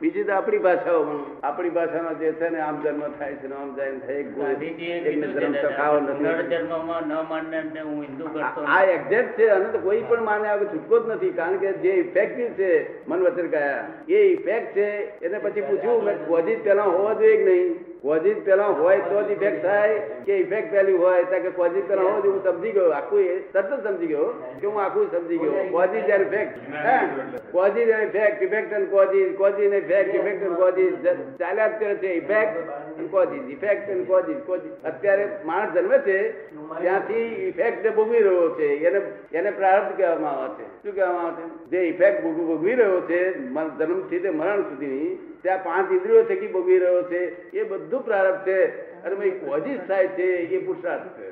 બીજી તો આપણી ભાષાઓમાં આપણી ભાષામાં જે છે ને આમ જન્મ થાય છે આમ જન્મ થાય એક ધર્મ નથી. આ એક્ઝેક્ટ છે અને તો કોઈ પણ માને આગળ છૂટકો જ નથી કારણ કે જે ઇફેક્ટિવ છે મન વચન કયા એ ઇફેક્ટ છે એને પછી પૂછ્યું મેં કોઝિજ પેલા હોવા જોઈએ કે નહીં? કોઝિજ પેલા હોય તો જ ઇફેક્ટ થાય કે ઇફેક્ટ પહેલી હોય. ત્યાં કે કોઝિજ પેલા હોય હું સમજી ગયો. આખું તરત જ સમજી ગયો. કે હું આખું સમજી ગયો. Causes and effect causes and effect effect and causes causes and effect effect and causes ચાલ્યા જ છે effect and causes effect and causes causes અત્યારે માણસ જન્મે છે, ત્યાંથી ઇફેક્ટ ભોગવી રહ્યો છે, એને એને પ્રારબ્ધ કહેવામાં આવે છે. શું કહેવામાં આવે છે? જે ઇફેક્ટ ભોગવી રહ્યો છે જન્મથી તે મરણ સુધીની ત્યાં પાંચ ઇન્દ્રિયો થકી ભોગવી રહ્યો છે એ બધું પ્રારંભ છે. અને કોઝિસ થાય છે એ પુરુષાર્થ છે.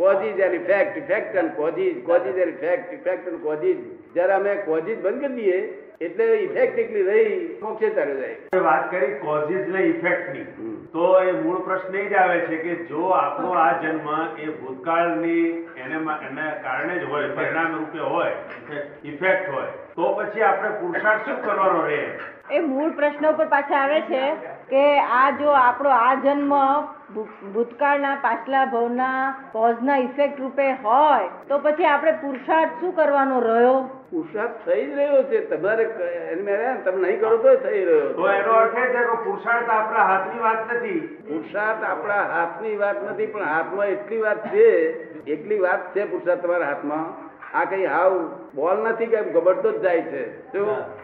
Causes and effect effect and causes causes and effect effect and causes જયારે અમે કોઝિસ બંધ કરી દઈએ એટલે ઇફેક્ટ એકલી રહી મોક્ષે ચાલ્યો જાય. વાત કરી કોઝિસ ને ઇફેક્ટની. તો એ મૂળ પ્રશ્ન એ જ આવે છે કે જો આપણો આ જન્મ એ ભૂતકાળની એને એના કારણે જ હોય પરિણામ રૂપે હોય ઇફેક્ટ હોય તો પછી આપણે પુરુષાર્થ શું કરવાનો રહે? એ મૂળ પ્રશ્ન ઉપર પાછા આવે છે કે આ જો આપણો આ જન્મ ભૂતકાળના પાછલા ભવના કોઝના ઇફેક્ટ રૂપે હોય તો પછી આપણે પુરુષાર્થ શું કરવાનો રહ્યો? પુરુષાર્થ થઈ જ રહ્યો છે. તમારે તમે નહીં કરો તો થઈ રહ્યો તો એનો અર્થ એ છે કે પુરુષાર્થ આપણા હાથની વાત નથી. પુરુષાર્થ આપણા હાથની વાત નથી પણ હાથમાં એટલી વાત છે એટલી વાત છે પુરુષાર્થ તમારા હાથમાં. આ કઈ હાવ બોલ નથી કે ગબડતો જ જાય છે.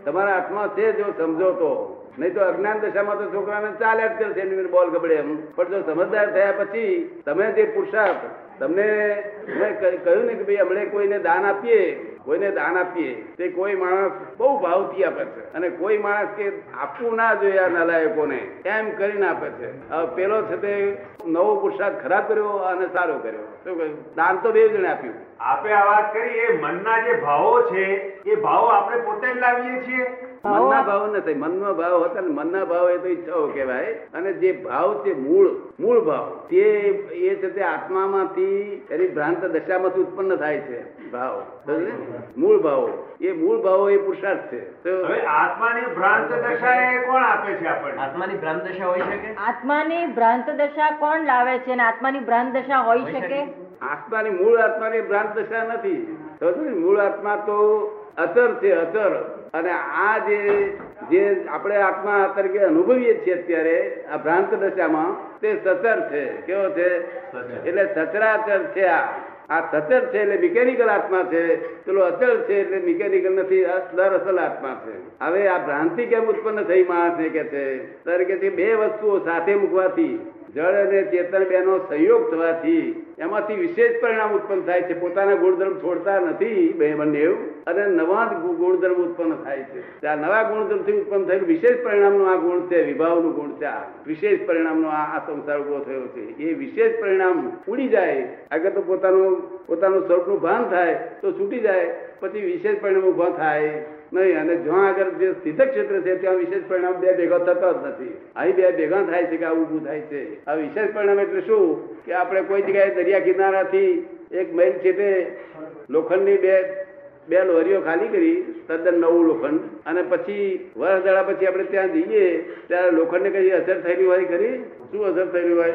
તમારા હાથમાં છે જો સમજો તો. નહીં તો અજ્ઞાન દશામાં તો છોકરાને ચાલ્યા જ કરશે બોલ ગબડે એમ. પણ જો સમજદાર થયા પછી તમે જે પુરુષાર્થ, તમને મેં કહ્યું ને કે ભાઈ હમણે કોઈને દાન આપીએ, કોઈને દાન આપીએ, તે કોઈ માણસ બહુ ભાવથી આપે છે. અને કોઈ માણસ કે આપવું ના જોઈએ આ નલાયકોને, એમ કરીને આપે છે. પેલો છે તે નવો પુરસાદ ખરાબ કર્યો અને સારો કર્યો. શું કહ્યું દાન તો બે જણે આપ્યું. આપે આ વાત કરી, એ મનના જે ભાવો છે, એ ભાવો આપણે પોતે જ લાવીએ છીએ? મનના ભાવ નથી. મનનો ભાવ હતા ને મનના ભાવ એ તો ઈચ્છાઓ કહેવાય. અને જે ભાવ છે મૂળ મૂળ ભાવ તે એ છે તે આત્મામાંથી એની ભ્રાંત દશામાંથી ઉત્પન્ન થાય છે ભાવ. મૂળ ભાવો. એ મૂળ ભાવો એ પુરુષાર્થ છે. હવે આત્માની ભ્રાંત દશા એ કોણ આપે છે આપણને? આત્માની ભ્રાંત દશા હોય શકે? આત્માની ભ્રાંત દશા કોણ લાવે છે અને આત્માની ભ્રાંત દશા હોય શકે. આત્માની મૂળ આત્માની ભ્રાંત દશા નથી. મૂળ આત્મા તો અચર છે અચર અને આ જે જે આપણે આત્મા તરીકે અનુભવીએ છીએ અત્યારે આ ભ્રાંત દશામાં તે સચર છે. કેવો છે? એટલે સચરાચર છે આ. આ સચર છે એટલે મિકેનિકલ આત્મા છે. પેલો અચળ છે એટલે મિકેનિકલ નથી દર અસલ આત્મા છે. હવે આ ભ્રાંતિ કેમ ઉત્પન્ન થઈ માણસને કે છે? ત્યારે કે બે વસ્તુઓ સાથે મૂકવાથી જળ અને ચેતન બેનો સંયોગ થવાથી એમાંથી વિશેષ પરિણામ ઉત્પન્ન થાય છે. પોતાના ગુણધર્મ છોડતા નથી બે બંને અને નવા જ ગુણધર્મ ઉત્પન્ન થાય છે. આ નવા ગુણધર્મથી ઉત્પન્ન થયેલું વિશેષ પરિણામનો આ ગુણ છે, વિભાવનું ગુણ છે, આ વિશેષ પરિણામનો આ સંસાર ઊભો થયો છે. એ વિશેષ પરિણામ ઉડી જાય, આગળ તો પોતાનું પોતાનું સ્વરૂપનું ભાન થાય, તો છૂટી જાય, પછી વિશેષ પરિણામ ઊભા થાય. નહીં અને જો આગળ જે સ્થિત ક્ષેત્ર છે ત્યાં વિશેષ પરિણામ બે ભેગા થતા જ નથી. અહીં બે ભેગા થાય છે કે આવું ઊભું થાય છે. આ વિશેષ પરિણામ એટલે શું? કે આપણે કોઈ જગ્યાએ દરિયા કિનારાથી એક મેલ છે તે લોખંડની બે બે લોરીઓ ખાલી કરી તદ્દન નવું લોખંડ અને પછી વર્ષ દડા પછી આપણે ત્યાં જઈએ ત્યારે લોખંડને કઈ અસર થયેલી હોય ખરી? શું અસર થયેલી હોય?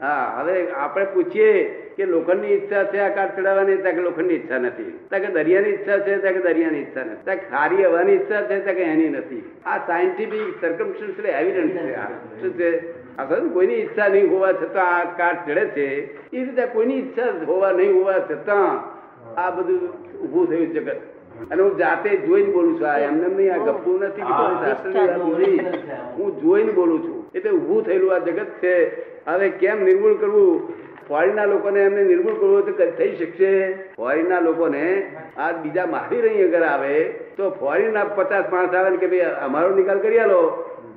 હા હવે આપણે પૂછીએ કે લોખંડની ઈચ્છા છે આ ચડાવવાની ત્યાં કે લોખંડની ઈચ્છા નથી. ત્યાં કે દરિયાની ઈચ્છા છે ત્યાં કે દરિયાની ઈચ્છા નથી. ત્યાં ખારી હવાની ઈચ્છા છે ત્યાં કે એની નથી. આ સાયન્ટિફિક સર્કમસ્ટન્શિયલ એવિડન્સ છે આ. શું છે? આ કોઈની ઈચ્છા નહીં હોવા છતાં આ કાચ ચડે છે. એ રીતે કોઈની ઈચ્છા હોવા નહીં હોવા છતાં આ બધું ઊભું થયું જગત. અને હું જાતે જોઈને બોલું છું આ એમને નહીં આ ગપ્પુ નથી. હું જોઈને બોલું છું. એટલે ઊભું થયેલું આ જગત છે. હવે કેમ નિર્મૂળ કરવું? ફોરેનના લોકોને એમને નિર્મૂળ કરવું તો થઈ શકશે? ફોરીના લોકોને આ બીજા મહાવીર અહીં અગર આવે તો ફોરીના પચાસ માણસ આવે ને કે ભાઈ અમારો નિકાલ કરી આલો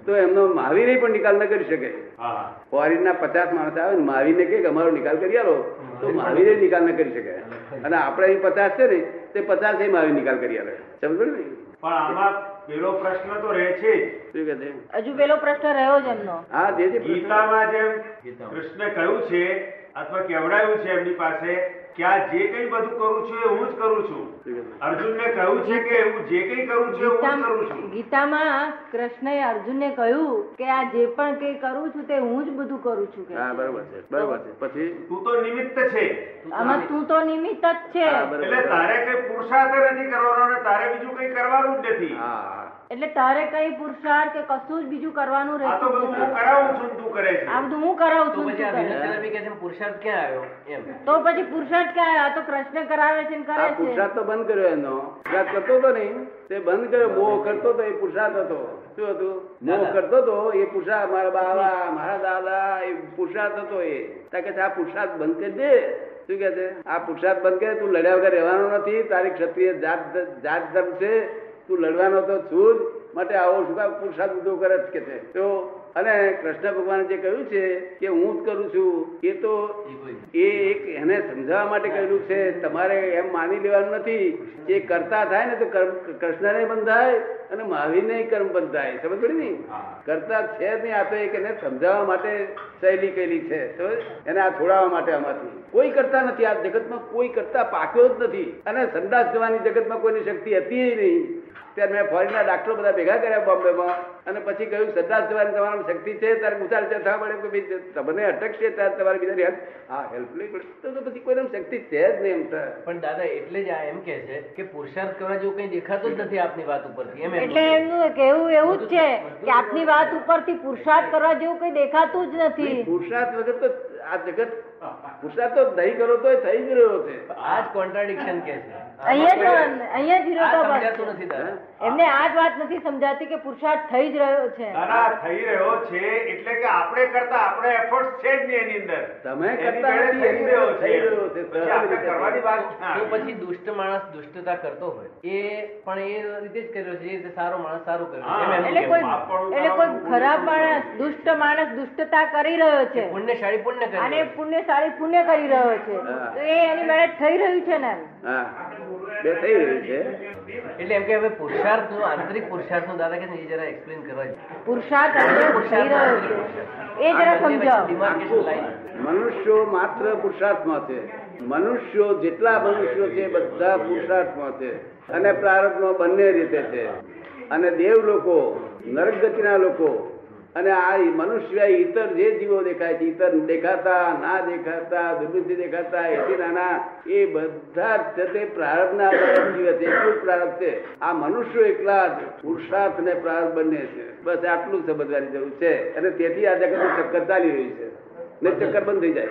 તો એમનો મહાવીર પણ નિકાલ ન કરી શકે. હા. ફોરેનના પચાસ માણસ આવે ને મહાવીરને કે અમારો નિકાલ કરી આલો તો મહાવીરે નિકાલ ન કરી શકે. અને આપણે અહીં પચાસ છે ને તે પચાસ એ મહાવીર નિકાલ કરી આલે. સમજો ને? પણ આમાં પેલો પ્રશ્ન તો રહે છે હજુ પેલો પ્રશ્ન રહ્યો જ એમનો. હા જે ગીતામાં જેમ કૃષ્ણ કહ્યું છે અથવા કેવડાયું છે એમની પાસે? કે આ જે કંઈ બધું કરું છું એ હું જ કરું છું? અર્જુનને કહ્યું છે કે હું જે કંઈ કરું છું હું કરું છું? ગીતામાં કૃષ્ણએ અર્જુનને કહ્યું કે આ જે પણ કઈ કરું છું તે હું જ બધું કરું છું કે હા બરોબર છે બરોબર છે. પછી? તું તો નિમિત્ત છે. આમાં તું તો નિમિત્ત જ છે. એટલે તારે કઈ પુરુષાર્થ નથી કરવાનો ને તારે બીજું કઈ કરવાનું જ નથી. હા. એટલે તારે કઈ પુરુષાર્થ કે કશું જ બીજું કરવાનું આ તો બધું હું કરાવું છું તું કરે છે. આ બધું હું કરાવું છું તું કરે. છે. કે છે પુરુષાર્થ ક્યાં આવ્યો? એમ. તો પછી પુરુષાર્થ ક્યાં આ તો કૃષ્ણ કરાવે છે ને કરે છે. પુરુષાર્થ તો બંધ કર્યો એનો. પુરુષાર્થ કરતો તો નહીં. તે બંધ કર્યો. મોહ કરતો તો એ પુરુષાર્થ હતો. શું હતું? મોહ કરતો તો એ પુરુષાર્થ મારા બાબા મારા દાદા એ પુરુષાર્થ હતો એ. કે આ પુરુષાર્થ બંધ કરી દે. શું કે છે? આ પુરુષાર્થ બંધ કરે. તું લડ્યા વગર રહેવાનો નથી. તારી ક્ષત્રિય જાત જાત ધર્મ છે. તું લડવાનો તો છું જ માટે આવો શું કામ પુરુષાર્થ ઉદો કરે જ કે છે. તો અને કૃષ્ણ ભગવાને જે કહ્યું છે કે હું જ કરું છું એ તો એ એક એને સમજાવવા માટે કહ્યું છે તમારે એમ માની લેવાનું નથી. એ કરતા થાય ને તો કૃષ્ણને બંધાય અને મહાવીરને કર્મ બંધાય. સમજ પડી ને? કરતા છે જ નહીં આ તો એક એને સમજાવવા માટે શૈલી કહેલી છે? એને આ છોડાવવા માટે આમાંથી. કોઈ કરતા નથી આ જગતમાં કોઈ કરતા પાક્યો જ નથી. અને સંદાસ જવાની જગતમાં કોઈની શક્તિ હતી નહીં. ત્યારે મેં ફોરેનના ડાક્ટરો બધા ભેગા કર્યા બોમ્બેમાં. અને પછી કહ્યું સરદાર જવાની તમારી શક્તિ છે ત્યારે ઉતાર થવા મળે કે તમને અટકશે ત્યારે તમારે બીજા હેલ્પ. હા હેલ્પ નહીં પડે તો તો પછી કોઈને શક્તિ છે જ નહીં એમ પણ દાદા એટલે જ આ એમ કે છે કે પુરુષાર્થ કરવા જેવું કઈ દેખાતું જ નથી આપની વાત ઉપરથી એમ એટલે એમનું કહેવું એવું જ છે કે આપની વાત ઉપરથી પુરુષાર્થ કરવા જેવું કઈ દેખાતું જ નથી. પુરુષાર્થ વગર તો આ જગત પુરુષાર્થ તો નહીં કરો તો થઈ જ રહ્યો છે. આ જ કોન્ટ્રાડિક્શન કે છે. અહીંયા જ અહીંયા જ વિરોધાભાસ નથી એમને આ જ વાત નથી સમજાતી કે પુરુષાર્થ થઈ જ રહ્યો છે. ના થઈ રહ્યો છે એટલે કે આપણે કરતા આપણે એફર્ટ છે જ નહીં એની અંદર. તમે કરતા નથી, થઈ રહ્યો છે. કરવાની વાત તો પછી દુષ્ટ માણસ દુષ્ટતા કરતો હોય. એ પણ એ રીતે જ કર્યો છે એ રીતે સારો માણસ સારું કર્યું એટલે કોઈ એટલે કોઈ ખરાબ માણસ દુષ્ટ માણસ દુષ્ટતા કરી રહ્યો છે. પુણ્યશાળી પુણ્ય કરી અને પુણ્યશાળી પુણ્ય કરી રહ્યો છે. તો એ એની મેળે થઈ રહ્યું છે ને. હા. બે થઈ રહ્યું છે. એટલે એમ કે હવે પુરુષાર્થનું આંતરિક પુરુષાર્થનું દાદા કે જરા એક્સપ્લેન કરવા પુરુષાર્થ થઈ રહ્યો છે. એ જરા સમજાવો. મનુષ્યો માત્ર પુરુષાર્થમાં છે. મનુષ્યો જેટલા મનુષ્યો છે બધા પુરુષાર્થમાં છે. અને પ્રારબ્ધમાં બંને રીતે છે. અને દેવ લોકો નરક ગતિના લોકો અને આ મનુષ્ય ઇતર જે જીવો દેખાય છે ઇતર દેખાતા ના દેખાતા દુર્બુદ્ધિ દેખાતા એથી નાના એ બધા જ તે પ્રારંભના જીવે છે એટલું પ્રારંભ છે. આ મનુષ્યો એકલા જ પુરુષાર્થ ને પ્રારંભ બંને છે. બસ આટલું સમજવાની જરૂર છે. અને તેથી આ જગત ચક્કર ચાલી રહ્યું છે. ને ચક્કર બંધ થઈ જાય.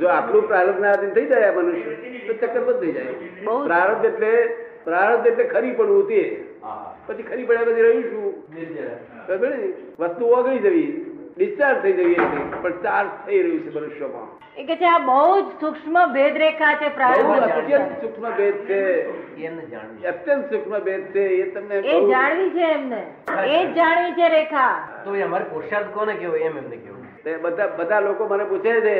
જો આટલું પ્રારંભ ના થઈ જાય આ મનુષ્ય તો ચક્કર બંધ થઈ જાય. પ્રારંભ એટલે પ્રારંભ એટલે ખરી પણ તે પછી ખરી પડ્યા પછી રહ્યું શું વસ્તુ ઓગળી જવી. ડિસ્ચાર્જ થઈ જવી પણ ચાર્જ થઈ રહ્યું છે મનુષ્યમાં. એ કે છે આ બહુ જ સૂક્ષ્મ ભેદ રેખા છે અત્યંત સૂક્ષ્મ ભેદ છે. અત્યંત સૂક્ષ્મ ભેદ છે. એ તમને એ જાણવી છે એમને. એ જ જાણવી. છે રેખા. તો એ અમારે પુરુષાર્થ કોને કેવો એમ એમને કેવું બધા બધા લોકો મને પૂછે છે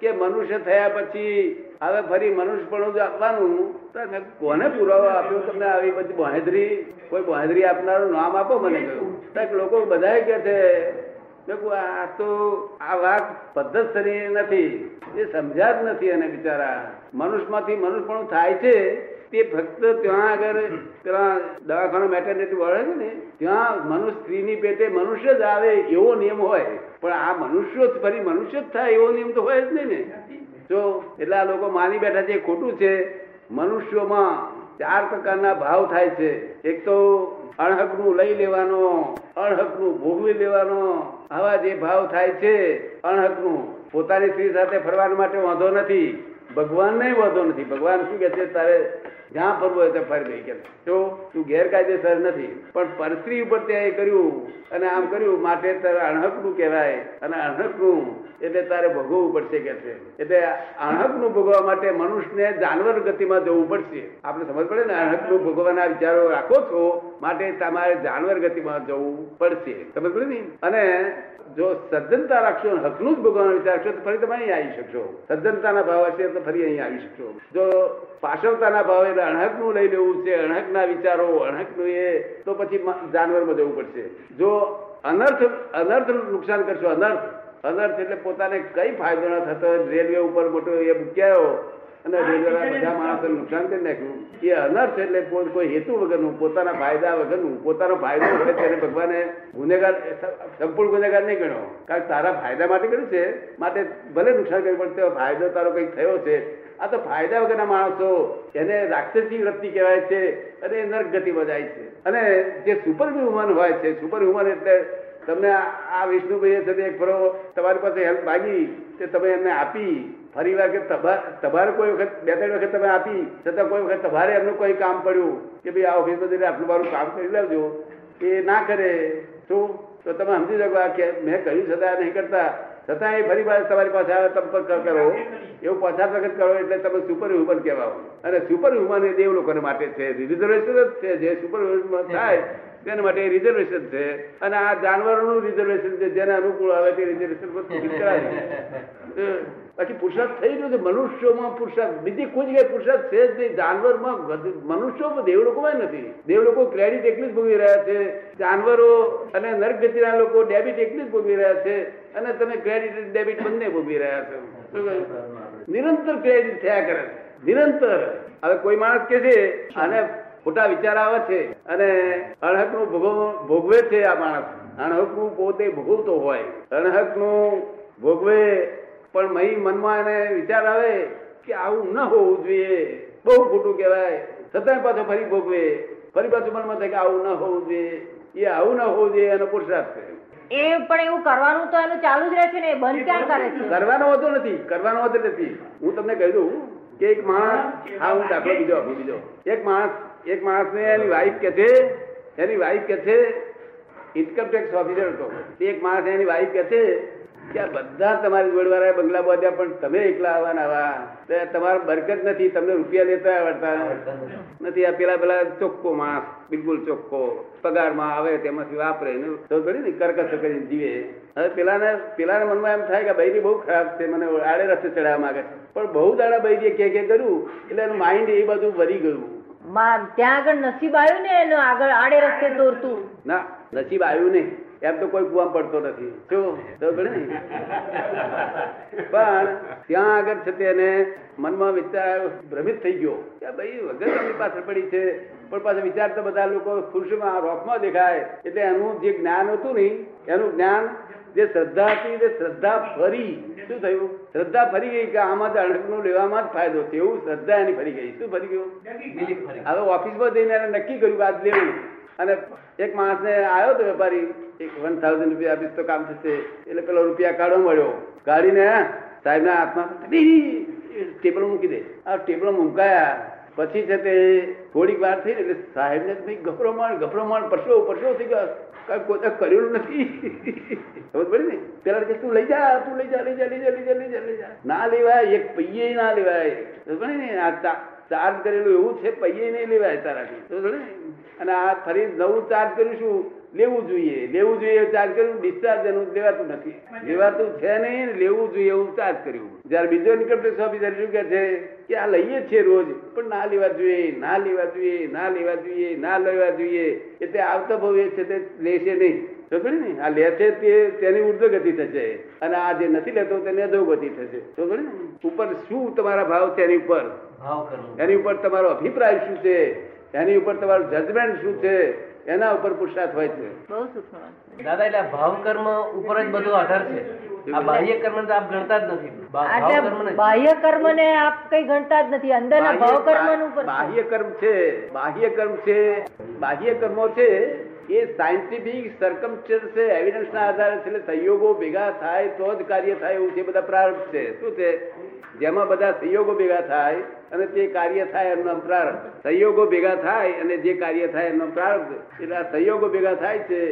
કે મનુષ્ય થયા પછી હવે ફરી મનુષ્યપણું જો આપવાનું તો મેં કોને પુરાવો આપ્યો તમને આવી બધી બાંહેધરી? કોઈ બાંહેધરી આપનારું નામ આપો મને કહ્યું લોકો બધાએ કે છે આ તો આ વાત પદ્ધતસરી નથી એ સમજ્યા જ નથી અને બિચારા. મનુષ્યમાંથી મનુષ્યપણું થાય છે તે ફક્ત ત્યાં આગળ પેલા દવાખાના મેટરનેટી વળે છે ને, ત્યાં મનુષ્ય સ્ત્રીની પેટે મનુષ્ય જ આવે એવો નિયમ હોય. પણ આ મનુષ્યો ફરી મનુષ્ય જ થાય એવો નિયમ તો હોય જ નહીં ને. જો એટલે આ લોકો માની બેઠા છે, ખોટું છે. મનુષ્યોમાં ચાર પ્રકારના ભાવ થાય છે. એક તો અણહકનું લઈ લેવાનો, અણહકનું ભોગવી લેવાનો. આવા જે ભાવ થાય છે, અણહકનું. પોતાની સ્ત્રી સાથે ફરવા માટે વાંધો નથી. ભગવાનને વાંધો નથી. ભગવાન શું કે છે? તારે જ્યાં ફરવું હોય ત્યાં ફરી લઈ કે તો તું ગેરકાયદેસર નથી, પણ પરસ્ત્રી ઉપર તે એ કર્યું અને આમ કર્યું, માટે તારે અણહકનું કહેવાય અને અણહકનું એટલે તારે ભોગવવું પડશે કે છે. એટલે અણહકનું ભોગવવા માટે મનુષ્યને જાનવર ગતિમાં જવું પડશે. આપણે સમજ પડે ને, અણહકનું ભોગવવાના વિચારો રાખો છો માટે તમારે જાનવર ગતિમાં જવું પડશે. પડે ને અને જો સજ્જનતા રાખશો હકનું જ ભોગવવાનો વિચારશો તો ફરી તમે અહીં આવી શકશો. સજ્જનતાના ભાવ હશે તો ફરી અહીં આવી શકશો. જો પાછળતાના ભાવે અણહકનું લઈ લેવું છે, અણહકના વિચારો, અણહકનું એ, તો પછી જાનવરમાં જવું પડશે. જો અનર્થ અનર્થ નુકસાન કરશો, અનર્થ. અનર્થ એટલે પોતાને કઈ ફાયદો ન થતો, રેલવે ઉપર મોટો એ મૂક્યો અને રેલવેના બધા માણસોને નુકસાન કરી નાખ્યું. એ અનર્થ એટલે કોઈ કોઈ હેતુ વગરનું પોતાના ફાયદા વગરનું પોતાનો ફાયદો હોય ત્યારે ભગવાને ગુનેગાર સંપૂર્ણ ગુનેગાર નહીં ગણ્યો કારણ તારા ફાયદા માટે કર્યું છે માટે ભલે નુકસાન કર્યું પણ ફાયદો તારો કંઈક થયો છે. આ તો ફાયદા વગરના માણસો એને રાક્ષસી વૃત્તિ કહેવાય છે અને એ નર્ક ગતિમાં જાય છે. અને જે સુપર હ્યુમન હોય છે સુપર હ્યુમન એટલે તમને આ વિષ્ણુભાઈએ છે એક ફરો તમારી પાસે હેલ્પ માગી તે તમે એમને આપી ફરી વાર કે તમારે કોઈ વખત, બે, ત્રણ વખત તમે આપી, છતાં કોઈ વખત તમારે એમનું કોઈ કામ પડ્યું કે ભાઈ આ ઓફિસ જઈને આટલું મારું કામ કરી લેજો, એ ના કરે. શું? તો તમે સમજી શકો કે મેં કહ્યું છતાં નહીં કરતા. છતાં એ ફરી વાર તમારી પાસે આવે, તમે કરો એવું પચાસ વખત કરો એટલે તમે સુપર હ્યુમન કહેવાઓ. અને સુપર હ્યુમન એ દેવ લોકોને માટે છે. રિઝર્વેશન જ છે. જે સુપર હ્યુમન થાય, તેના માટે રિઝર્વેશન છે. અને આ જાનવરોનું રિઝર્વેશન છે. જેને અનુકૂળ આવે તે રિઝર્વેશન પર કરાવી બાકી પુરુષાર્થ થઈ ગયો છે, મનુષ્યોમાં પુરુષાર્થ. બીજી કોઈ જગ્યાએ પુરુષાર્થ છે જ નહીં. જાનવરમાં મનુષ્યોમાં દેવ લોકોમાં નથી. દેવ લોકો ક્રેડિટ એટલી જ ભોગવી રહ્યા છે. જાનવરો અને નરગતિના લોકો ડેબિટ એટલી જ ભોગવી રહ્યા છે અને તમે ક્રેડિટ ડેબિટ બંને ભોગવી રહ્યા છો. નિરંતર ક્રેડિટ થયા કરે નિરંતર. હવે કોઈ માણસ કે છે અને ખોટા વિચાર આવે છે અને અણહકનું ભોગવે છે આ માણસ. અણહકનું પોતે ભોગવતો હોય. અણહકનું ભોગવે પણ મહી મનમાં એને વિચાર આવે કે આવું ન હોવું જોઈએ. બહુ ખોટું કહેવાય. છતાંય પાછો ફરી ભોગવે. ફરી પાછું મનમાં થાય કે આવું ન હોવું જોઈએ. એ આવું ન હોવું જોઈએ એનો પુરુષાર્થ છે એ પણ એવું કરવાનું તો એનું ચાલુ જ રહે છે ને બંધ ક્યાં કરે છે? કરવાનો હોતો નથી. કરવાનો હોતો નથી. હું તમને કહી દઉં કે એક માણસ હા હું દાખલો બીજો આપું બીજો. એક માણસ એક માણસને એની વાઈફ કે છે એની વાઈફ કે છે ઇન્કમ ટેક્સ ઓફિસર હતો. એક માણસ એની વાઈફ કે છે કે બધા તમારી જોડવાળા બંગલા બાંધ્યા પણ તમે એકલા આવવાના આવા. તો તમારા બરકત નથી તમને રૂપિયા લેતા આવડતા નથી. આ પેલા પેલા ચોખ્ખો માણસ બિલકુલ ચોખ્ખો. પગારમાં આવે તેમાંથી વાપરે થોડી ને કરકસ કરીને જીવે. હવે પેલાને પેલાના મનમાં એમ થાય કે બૈરી બહુ ખરાબ છે મને આડે રસ્તે ચડાવવા માંગે પણ બહુ દાડા બૈરીએ કે કે કર્યું એટલે એનું માઇન્ડ એ બધું વરી ગયું. ત્યાં આગળ નસીબ આવ્યું ને એનું આગળ આડે રસ્તે દોરતું? ના નસીબ આવ્યું નહીં. એમ તો કોઈ કુવામાં પડતો નથી. શું? ને પણ ત્યાં આગળ છે તેને મનમાં વિચાર ભ્રમિત થઈ ગયો કે ભાઈ વગર એમની પાછળ પડી છે. પણ પાછા વિચાર તો બધા લોકો ખુરશીમાં રોકમાં દેખાય. એટલે એનું જે જ્ઞાન હતું ને એનું જ્ઞાન જે શ્રદ્ધા હતી તે શ્રદ્ધા ફરી શું થયું? શ્રદ્ધા ફરી ગઈ કે આમાં જ અણકનું લેવામાં જ ફાયદો એવું શ્રદ્ધા એની ફરી ગઈ. શું ફરી ગયું? હવે ઓફિસમાં જઈને એને નક્કી કર્યું કે આજ લેવું. અને એક માણસને આવ્યો તો વેપારી, એક વન થાઉઝન્ડ રૂપિયા આપીશ તો કામ થશે. એટલે પેલો રૂપિયા કાઢવા મળ્યો. કાઢીને સાહેબના હાથમાં ટેબલ મૂકી દે. આ ટેબલ મૂકાયા. પછી છે તે થોડીક વાર થઈ એટલે સાહેબને ભાઈ ગભરો માણ પરસો પરસો થઈ ગયો. કાંઈ કોઈ કર્યું નથી. ખબર પડી ને? પેલા કે તું લઈ જા, તું લઈ જા લઈ જા લઈ જા લઈ જા લઈ જા ના લેવાય, એક પૈયે ના લેવાય. ખબર ને? આ ચાર્જ કરેલું એવું છે, પૈયે નહીં લેવાય તારાથી? અને આ ફરી નવું ચાર્જ કરીશું લેવું જોઈએ. લેવું જોઈએ ચાર્જ કર્યું? ડિસ્ચાર્જ એનું લેવાતું નથી. લેવાતું છે નહીં લેવું જોઈએ એવું ચાર્જ કર્યું. જયારે બીજો ઇન્કમ ટેક્સ ઓફિસર શું કે છે કે આ લઈએ છીએ રોજ પણ ના લેવા જોઈએ ના લેવા જોઈએ ના લેવા જોઈએ ના લેવા જોઈએ. એટલે આવતો ભાવ એ છે તે લેશે નહીં. સમજે ને આ લે છે તે તેની ઉર્ધ્વ ગતિ થશે. અને આ જે નથી લેતો તેને અધો ગતિ થશે. સમજે ને ઉપર શું તમારા ભાવ છે એની ઉપર? એની ઉપર તમારો અભિપ્રાય શું છે? એની ઉપર તમારું જજમેન્ટ શું છે? એના ઉપર પુરુષાર્થ હોય છે. દાદા એટલે ભાવ કર્મ ઉપર જ બધો આધાર છે. આ બાહ્ય કર્મ તો આપ ગણતા જ નથી. બાહ્ય કર્મ ને આપ કઈ ગણતા જ નથી. અંદરના ભાવ કર્મ ઉપર બાહ્ય કર્મ છે. બાહ્ય કર્મ છે. બાહ્ય કર્મો છે. એ સાયન્ટિફિક સર્કમસ્ટન્સ છે એવિડન્સ ના આધારે એટલે સંયોગો ભેગા થાય તો જ કાર્ય થાય એવું છે બધા પ્રારંભ છે. શું છે? જેમાં બધા સંયોગો ભેગા થાય અને તે કાર્ય થાય એમનો પ્રારંભ. સંયોગો ભેગા થાય અને જે કાર્ય થાય એમનો પ્રારંભ. એટલે આ સંયોગો ભેગા થાય છે,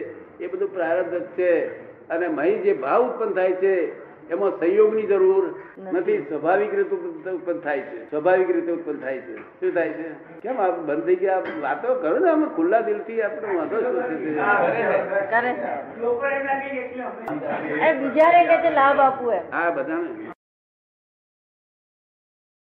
એ બધું પ્રારંભ જ છે. અને મહી જે ભાવ ઉત્પન્ન થાય છે એમાં સંયોગની જરૂર નથી. સ્વાભાવિક રીતે ઉત્પન્ન થાય છે. સ્વાભાવિક રીતે ઉત્પન્ન થાય છે. શું થાય છે? કેમ આપ બંધ થઈ ગયા? વાતો કરો ને અમે ખુલ્લા દિલથી આપણે વાંધો શું છે છે. લાભ આપવું હા બધાને.